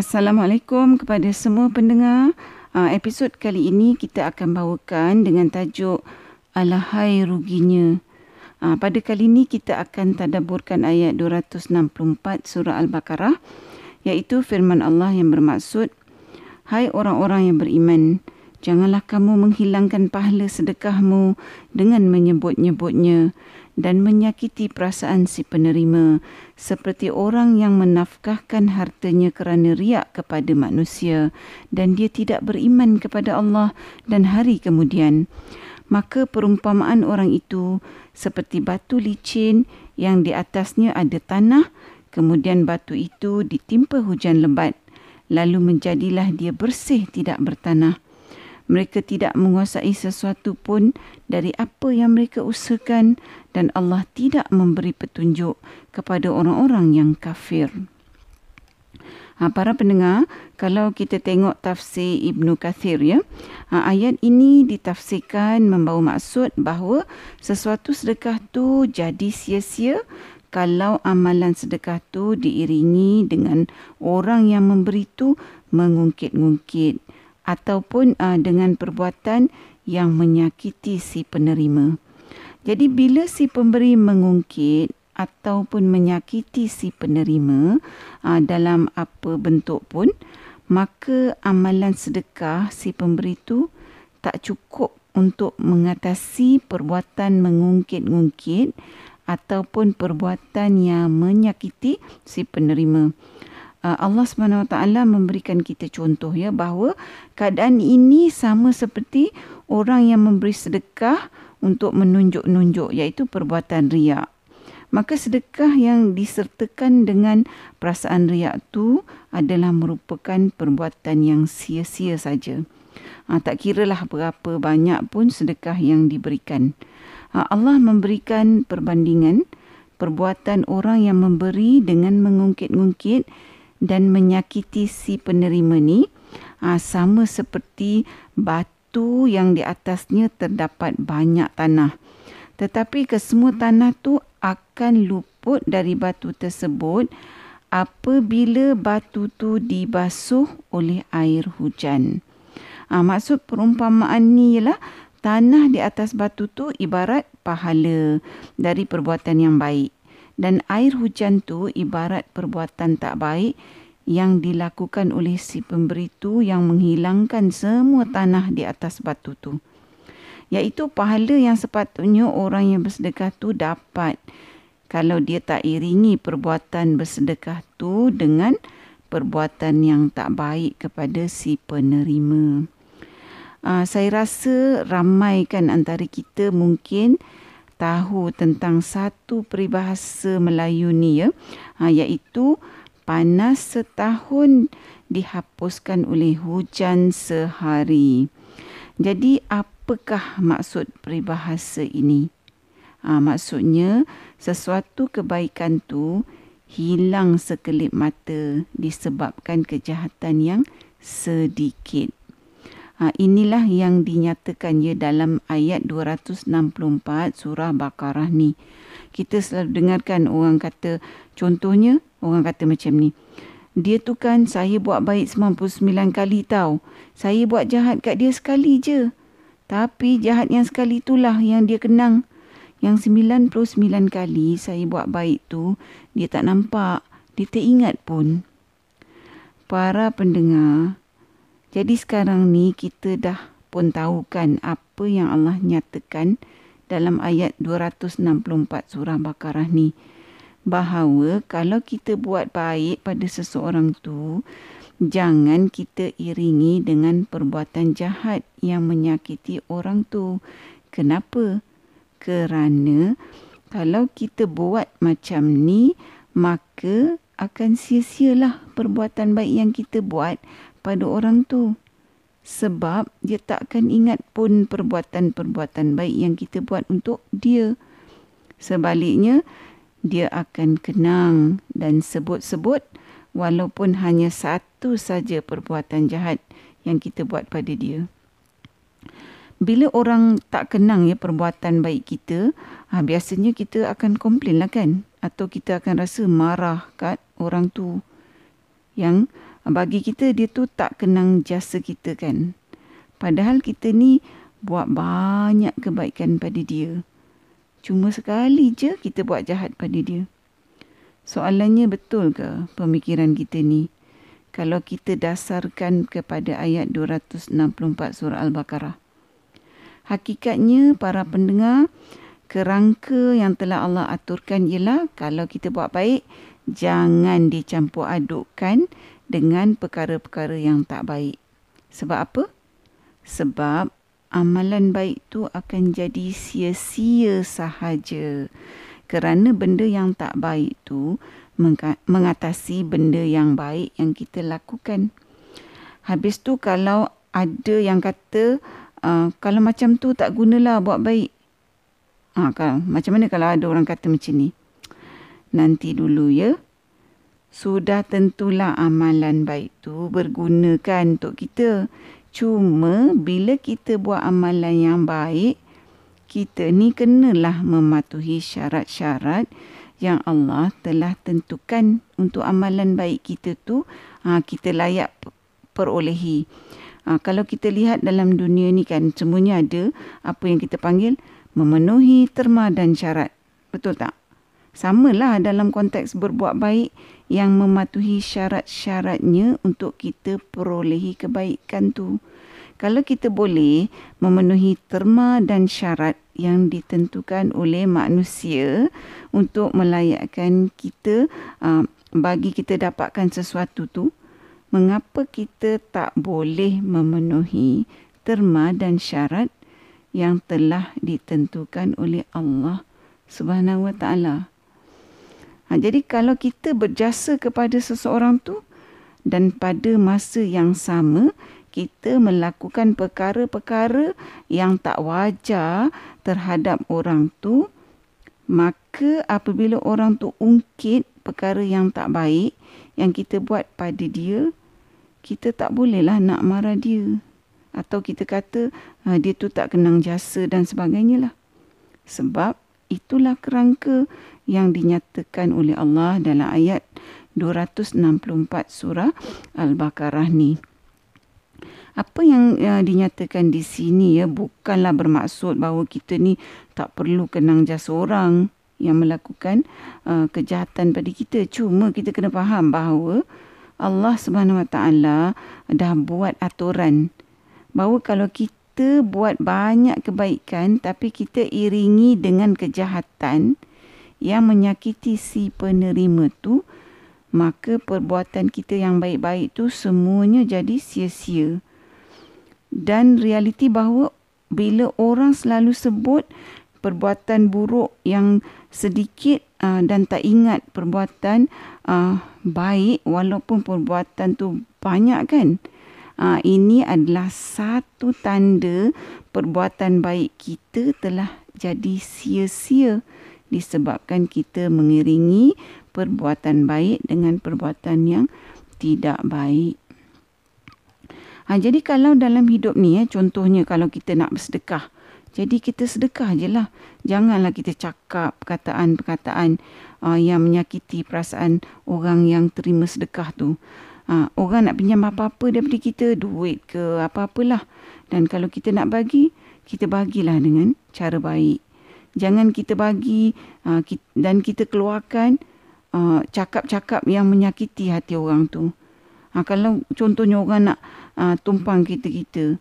Assalamualaikum kepada semua pendengar. Uh, episod kali ini kita akan bawakan dengan tajuk Alahai Ruginya. Uh, pada kali ini kita akan tadaburkan ayat 264 surah Al-Baqarah iaitu firman Allah yang bermaksud Hai orang-orang yang beriman, janganlah kamu menghilangkan pahala sedekahmu dengan menyebut-nyebutnya dan menyakiti perasaan si penerima seperti orang yang menafkahkan hartanya kerana riak kepada manusia dan dia tidak beriman kepada Allah dan hari kemudian. Maka perumpamaan orang itu seperti batu licin yang di atasnya ada tanah kemudian batu itu ditimpa hujan lebat lalu menjadilah dia bersih tidak bertanah mereka tidak menguasai sesuatu pun dari apa yang mereka usahakan dan Allah tidak memberi petunjuk kepada orang-orang yang kafir. Ha, para pendengar, kalau kita tengok tafsir Ibnu Kathir ya, ha, ayat ini ditafsirkan membawa maksud bahawa sesuatu sedekah tu jadi sia-sia kalau amalan sedekah tu diiringi dengan orang yang memberi tu mengungkit-ungkit ataupun uh, dengan perbuatan yang menyakiti si penerima. Jadi bila si pemberi mengungkit ataupun menyakiti si penerima uh, dalam apa bentuk pun, maka amalan sedekah si pemberi itu tak cukup untuk mengatasi perbuatan mengungkit-ungkit ataupun perbuatan yang menyakiti si penerima. Uh, Allah SWT memberikan kita contoh ya bahawa keadaan ini sama seperti orang yang memberi sedekah untuk menunjuk-nunjuk iaitu perbuatan riak. Maka sedekah yang disertakan dengan perasaan riak itu adalah merupakan perbuatan yang sia-sia saja. Ha, tak kiralah berapa banyak pun sedekah yang diberikan. Ha, Allah memberikan perbandingan perbuatan orang yang memberi dengan mengungkit-ungkit dan menyakiti si penerima ni ah, sama seperti batu yang di atasnya terdapat banyak tanah. Tetapi kesemua tanah tu akan luput dari batu tersebut apabila batu tu dibasuh oleh air hujan. Ha, maksud perumpamaan ni ialah tanah di atas batu tu ibarat pahala dari perbuatan yang baik dan air hujan tu ibarat perbuatan tak baik yang dilakukan oleh si pemberi tu yang menghilangkan semua tanah di atas batu tu. Iaitu pahala yang sepatutnya orang yang bersedekah tu dapat kalau dia tak iringi perbuatan bersedekah tu dengan perbuatan yang tak baik kepada si penerima. Uh, saya rasa ramai kan antara kita mungkin tahu tentang satu peribahasa Melayu ni ya ha, iaitu panas setahun dihapuskan oleh hujan sehari. Jadi apakah maksud peribahasa ini? Ha, maksudnya sesuatu kebaikan tu hilang sekelip mata disebabkan kejahatan yang sedikit. Ha, inilah yang dinyatakan ya dalam ayat 264 surah Baqarah ni. Kita selalu dengarkan orang kata, contohnya orang kata macam ni. Dia tu kan saya buat baik 99 kali tau. Saya buat jahat kat dia sekali je. Tapi jahat yang sekali itulah yang dia kenang. Yang 99 kali saya buat baik tu, dia tak nampak. Dia tak ingat pun. Para pendengar, jadi sekarang ni kita dah pun tahu kan apa yang Allah nyatakan dalam ayat 264 surah Baqarah ni. Bahawa kalau kita buat baik pada seseorang tu, jangan kita iringi dengan perbuatan jahat yang menyakiti orang tu. Kenapa? Kerana kalau kita buat macam ni, maka akan sia-sialah perbuatan baik yang kita buat pada orang tu sebab dia tak akan ingat pun perbuatan-perbuatan baik yang kita buat untuk dia. Sebaliknya, dia akan kenang dan sebut-sebut walaupun hanya satu saja perbuatan jahat yang kita buat pada dia. Bila orang tak kenang ya perbuatan baik kita, ha, biasanya kita akan komplain lah kan? Atau kita akan rasa marah kat orang tu yang bagi kita dia tu tak kenang jasa kita kan. Padahal kita ni buat banyak kebaikan pada dia. Cuma sekali je kita buat jahat pada dia. Soalannya betul ke pemikiran kita ni? Kalau kita dasarkan kepada ayat 264 surah Al-Baqarah. Hakikatnya para pendengar, kerangka yang telah Allah aturkan ialah kalau kita buat baik, jangan dicampur adukkan dengan perkara-perkara yang tak baik. Sebab apa? Sebab amalan baik tu akan jadi sia-sia sahaja. Kerana benda yang tak baik tu mengatasi benda yang baik yang kita lakukan. Habis tu kalau ada yang kata uh, kalau macam tu tak gunalah buat baik. Ha, kalau, macam mana kalau ada orang kata macam ni? Nanti dulu ya. Sudah tentulah amalan baik tu bergunakan untuk kita. Cuma bila kita buat amalan yang baik, kita ni kenalah mematuhi syarat-syarat yang Allah telah tentukan untuk amalan baik kita tu ha, kita layak perolehi. Ha, kalau kita lihat dalam dunia ni kan semuanya ada apa yang kita panggil memenuhi terma dan syarat. Betul tak? Samalah dalam konteks berbuat baik yang mematuhi syarat-syaratnya untuk kita perolehi kebaikan tu. Kalau kita boleh memenuhi terma dan syarat yang ditentukan oleh manusia untuk melayakkan kita uh, bagi kita dapatkan sesuatu tu mengapa kita tak boleh memenuhi terma dan syarat yang telah ditentukan oleh Allah Subhanahu wa taala ha, jadi kalau kita berjasa kepada seseorang tu dan pada masa yang sama kita melakukan perkara-perkara yang tak wajar terhadap orang tu maka apabila orang tu ungkit perkara yang tak baik yang kita buat pada dia kita tak bolehlah nak marah dia. Atau kita kata uh, dia tu tak kenang jasa dan sebagainya lah. Sebab itulah kerangka yang dinyatakan oleh Allah dalam ayat 264 surah Al-Baqarah ni. Apa yang uh, dinyatakan di sini ya bukanlah bermaksud bahawa kita ni tak perlu kenang jasa orang yang melakukan uh, kejahatan pada kita. Cuma kita kena faham bahawa Allah Subhanahu Wa Taala dah buat aturan bahawa kalau kita buat banyak kebaikan tapi kita iringi dengan kejahatan yang menyakiti si penerima tu maka perbuatan kita yang baik-baik tu semuanya jadi sia-sia. Dan realiti bahawa bila orang selalu sebut perbuatan buruk yang sedikit uh, dan tak ingat perbuatan uh, baik walaupun perbuatan tu banyak kan uh, ini adalah satu tanda perbuatan baik kita telah jadi sia-sia disebabkan kita mengiringi perbuatan baik dengan perbuatan yang tidak baik Ha, jadi kalau dalam hidup ni, eh, contohnya kalau kita nak bersedekah, jadi kita sedekah je lah. Janganlah kita cakap perkataan-perkataan uh, yang menyakiti perasaan orang yang terima sedekah tu. Uh, orang nak pinjam apa-apa daripada kita, duit ke apa-apalah. Dan kalau kita nak bagi, kita bagilah dengan cara baik. Jangan kita bagi uh, kita, dan kita keluarkan uh, cakap-cakap yang menyakiti hati orang tu. Ha, kalau contohnya orang nak uh, tumpang kita-kita.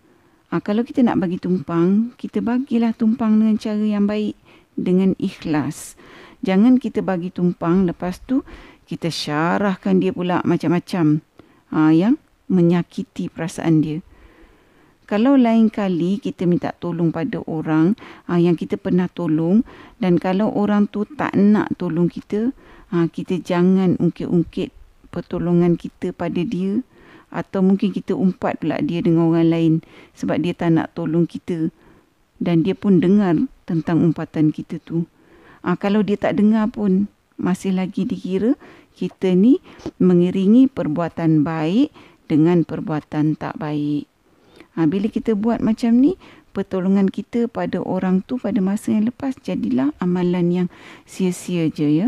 Uh, kalau kita nak bagi tumpang, kita bagilah tumpang dengan cara yang baik, dengan ikhlas. Jangan kita bagi tumpang, lepas tu kita syarahkan dia pula macam-macam uh, yang menyakiti perasaan dia. Kalau lain kali kita minta tolong pada orang uh, yang kita pernah tolong dan kalau orang tu tak nak tolong kita, uh, kita jangan ungkit-ungkit pertolongan kita pada dia atau mungkin kita umpat pula dia dengan orang lain sebab dia tak nak tolong kita dan dia pun dengar tentang umpatan kita tu. Ah kalau dia tak dengar pun masih lagi dikira kita ni mengiringi perbuatan baik dengan perbuatan tak baik. Ha, bila kita buat macam ni, pertolongan kita pada orang tu pada masa yang lepas jadilah amalan yang sia-sia je ya.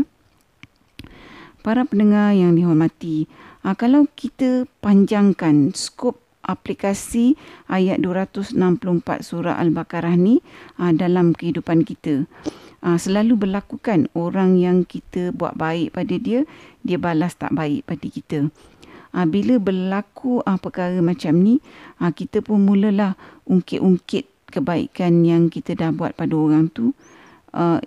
Para pendengar yang dihormati, Ha, kalau kita panjangkan skop aplikasi ayat 264 surah Al-Baqarah ni ha, dalam kehidupan kita. Ha, selalu berlakukan orang yang kita buat baik pada dia, dia balas tak baik pada kita. Ha, bila berlaku ha, perkara macam ni, ha, kita pun mulalah ungkit-ungkit kebaikan yang kita dah buat pada orang tu. Uh,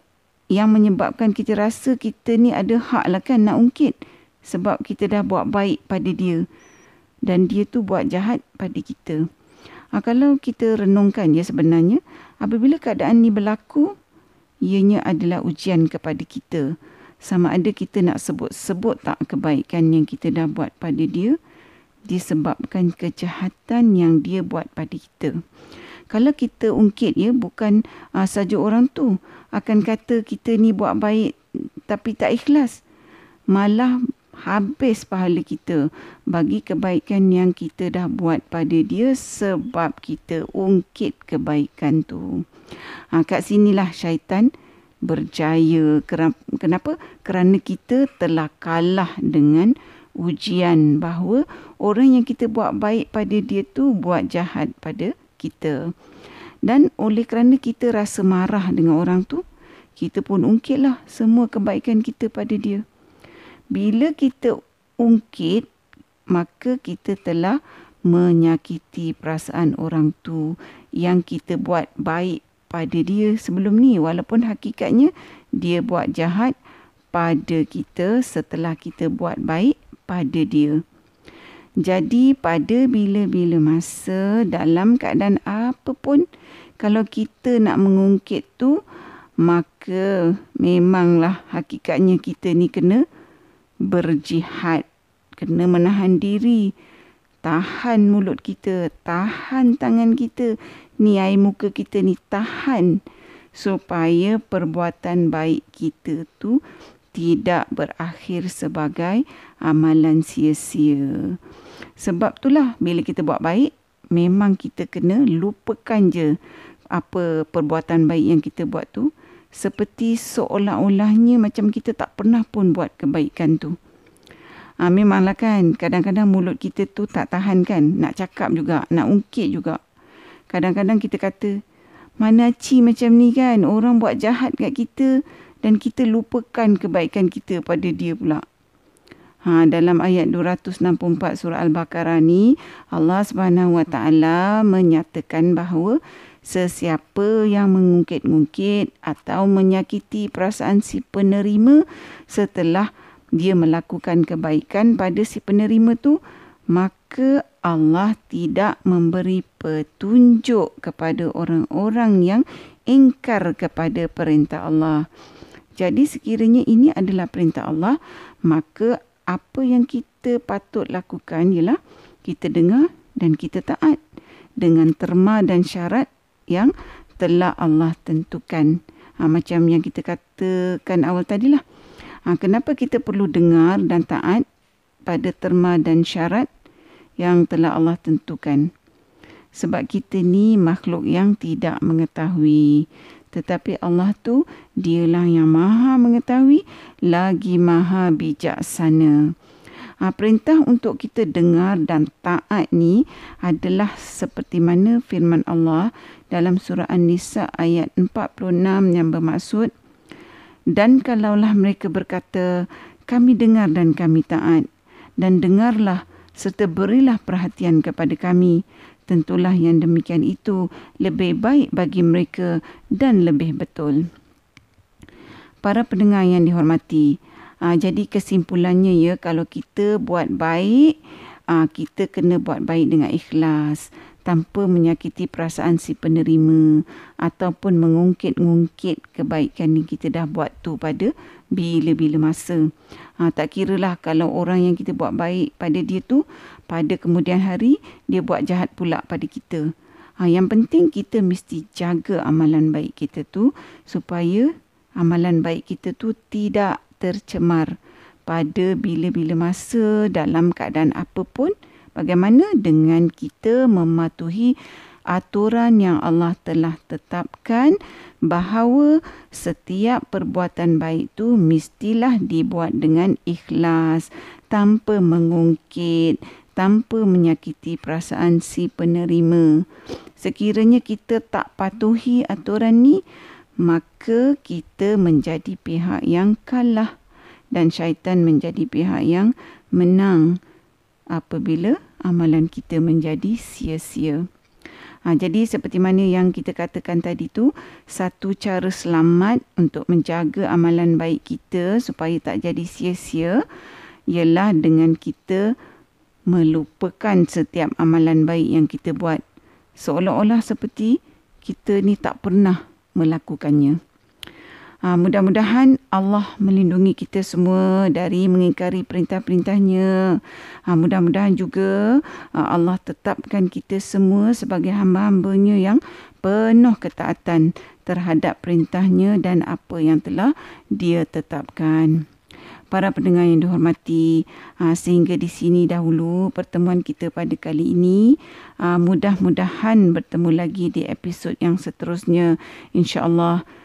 yang menyebabkan kita rasa kita ni ada hak lah kan nak ungkit sebab kita dah buat baik pada dia dan dia tu buat jahat pada kita. Ha, kalau kita renungkan ya sebenarnya apabila keadaan ni berlaku ianya adalah ujian kepada kita. Sama ada kita nak sebut-sebut tak kebaikan yang kita dah buat pada dia disebabkan kejahatan yang dia buat pada kita. Kalau kita ungkit ya bukan uh, saja orang tu akan kata kita ni buat baik tapi tak ikhlas. Malah habis pahala kita bagi kebaikan yang kita dah buat pada dia sebab kita ungkit kebaikan tu. Ha, kat sinilah syaitan berjaya. Kenapa? Kerana kita telah kalah dengan ujian bahawa orang yang kita buat baik pada dia tu buat jahat pada kita. Dan oleh kerana kita rasa marah dengan orang tu, kita pun ungkitlah semua kebaikan kita pada dia bila kita ungkit maka kita telah menyakiti perasaan orang tu yang kita buat baik pada dia sebelum ni walaupun hakikatnya dia buat jahat pada kita setelah kita buat baik pada dia. Jadi pada bila-bila masa dalam keadaan apa pun kalau kita nak mengungkit tu maka memanglah hakikatnya kita ni kena berjihad. Kena menahan diri. Tahan mulut kita. Tahan tangan kita. Ni air muka kita ni tahan. Supaya perbuatan baik kita tu tidak berakhir sebagai amalan sia-sia. Sebab itulah bila kita buat baik, memang kita kena lupakan je apa perbuatan baik yang kita buat tu seperti seolah-olahnya macam kita tak pernah pun buat kebaikan tu. Ha, memanglah kan kadang-kadang mulut kita tu tak tahan kan nak cakap juga, nak ungkit juga. Kadang-kadang kita kata mana ci macam ni kan orang buat jahat kat kita dan kita lupakan kebaikan kita pada dia pula. Ha, dalam ayat 264 surah Al-Baqarah ni Allah Subhanahu Wa Taala menyatakan bahawa sesiapa yang mengungkit-ungkit atau menyakiti perasaan si penerima setelah dia melakukan kebaikan pada si penerima tu maka Allah tidak memberi petunjuk kepada orang-orang yang ingkar kepada perintah Allah. Jadi sekiranya ini adalah perintah Allah, maka apa yang kita patut lakukan ialah kita dengar dan kita taat dengan terma dan syarat yang telah Allah tentukan. Ha, macam yang kita katakan awal tadi lah. Ha, kenapa kita perlu dengar dan taat pada terma dan syarat yang telah Allah tentukan? Sebab kita ni makhluk yang tidak mengetahui. Tetapi Allah tu dialah yang maha mengetahui lagi maha bijaksana. Ha, perintah untuk kita dengar dan taat ni adalah seperti mana firman Allah dalam surah An-Nisa ayat 46 yang bermaksud dan kalaulah mereka berkata kami dengar dan kami taat dan dengarlah serta berilah perhatian kepada kami. Tentulah yang demikian itu lebih baik bagi mereka dan lebih betul. Para pendengar yang dihormati Ha, jadi kesimpulannya ya kalau kita buat baik, ha, kita kena buat baik dengan ikhlas tanpa menyakiti perasaan si penerima ataupun mengungkit-ungkit kebaikan yang kita dah buat tu pada bila-bila masa. Ha, tak kiralah kalau orang yang kita buat baik pada dia tu pada kemudian hari dia buat jahat pula pada kita. Ha, yang penting kita mesti jaga amalan baik kita tu supaya amalan baik kita tu tidak tercemar pada bila-bila masa dalam keadaan apapun bagaimana dengan kita mematuhi aturan yang Allah telah tetapkan bahawa setiap perbuatan baik itu mestilah dibuat dengan ikhlas tanpa mengungkit tanpa menyakiti perasaan si penerima. Sekiranya kita tak patuhi aturan ni, maka kita menjadi pihak yang kalah dan syaitan menjadi pihak yang menang apabila amalan kita menjadi sia-sia. Ha, jadi seperti mana yang kita katakan tadi tu, satu cara selamat untuk menjaga amalan baik kita supaya tak jadi sia-sia ialah dengan kita melupakan setiap amalan baik yang kita buat seolah-olah seperti kita ni tak pernah melakukannya. Ha, mudah-mudahan Allah melindungi kita semua dari mengingkari perintah-perintahnya. Ha, mudah-mudahan juga ha, Allah tetapkan kita semua sebagai hamba-hambanya yang penuh ketaatan terhadap perintahnya dan apa yang telah dia tetapkan. Para pendengar yang dihormati sehingga di sini dahulu pertemuan kita pada kali ini. Mudah-mudahan bertemu lagi di episod yang seterusnya. Insyaallah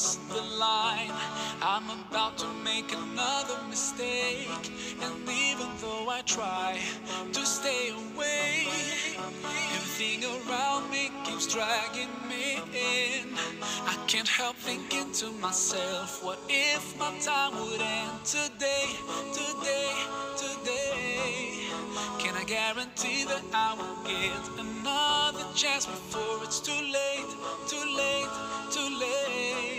the line. I'm about to make another mistake. And even though I try to stay away, Everything around me keeps dragging me in. I can't help thinking to myself, what if my time would end today, today, today? Can I guarantee that I will get another chance before it's too late, too late, too late?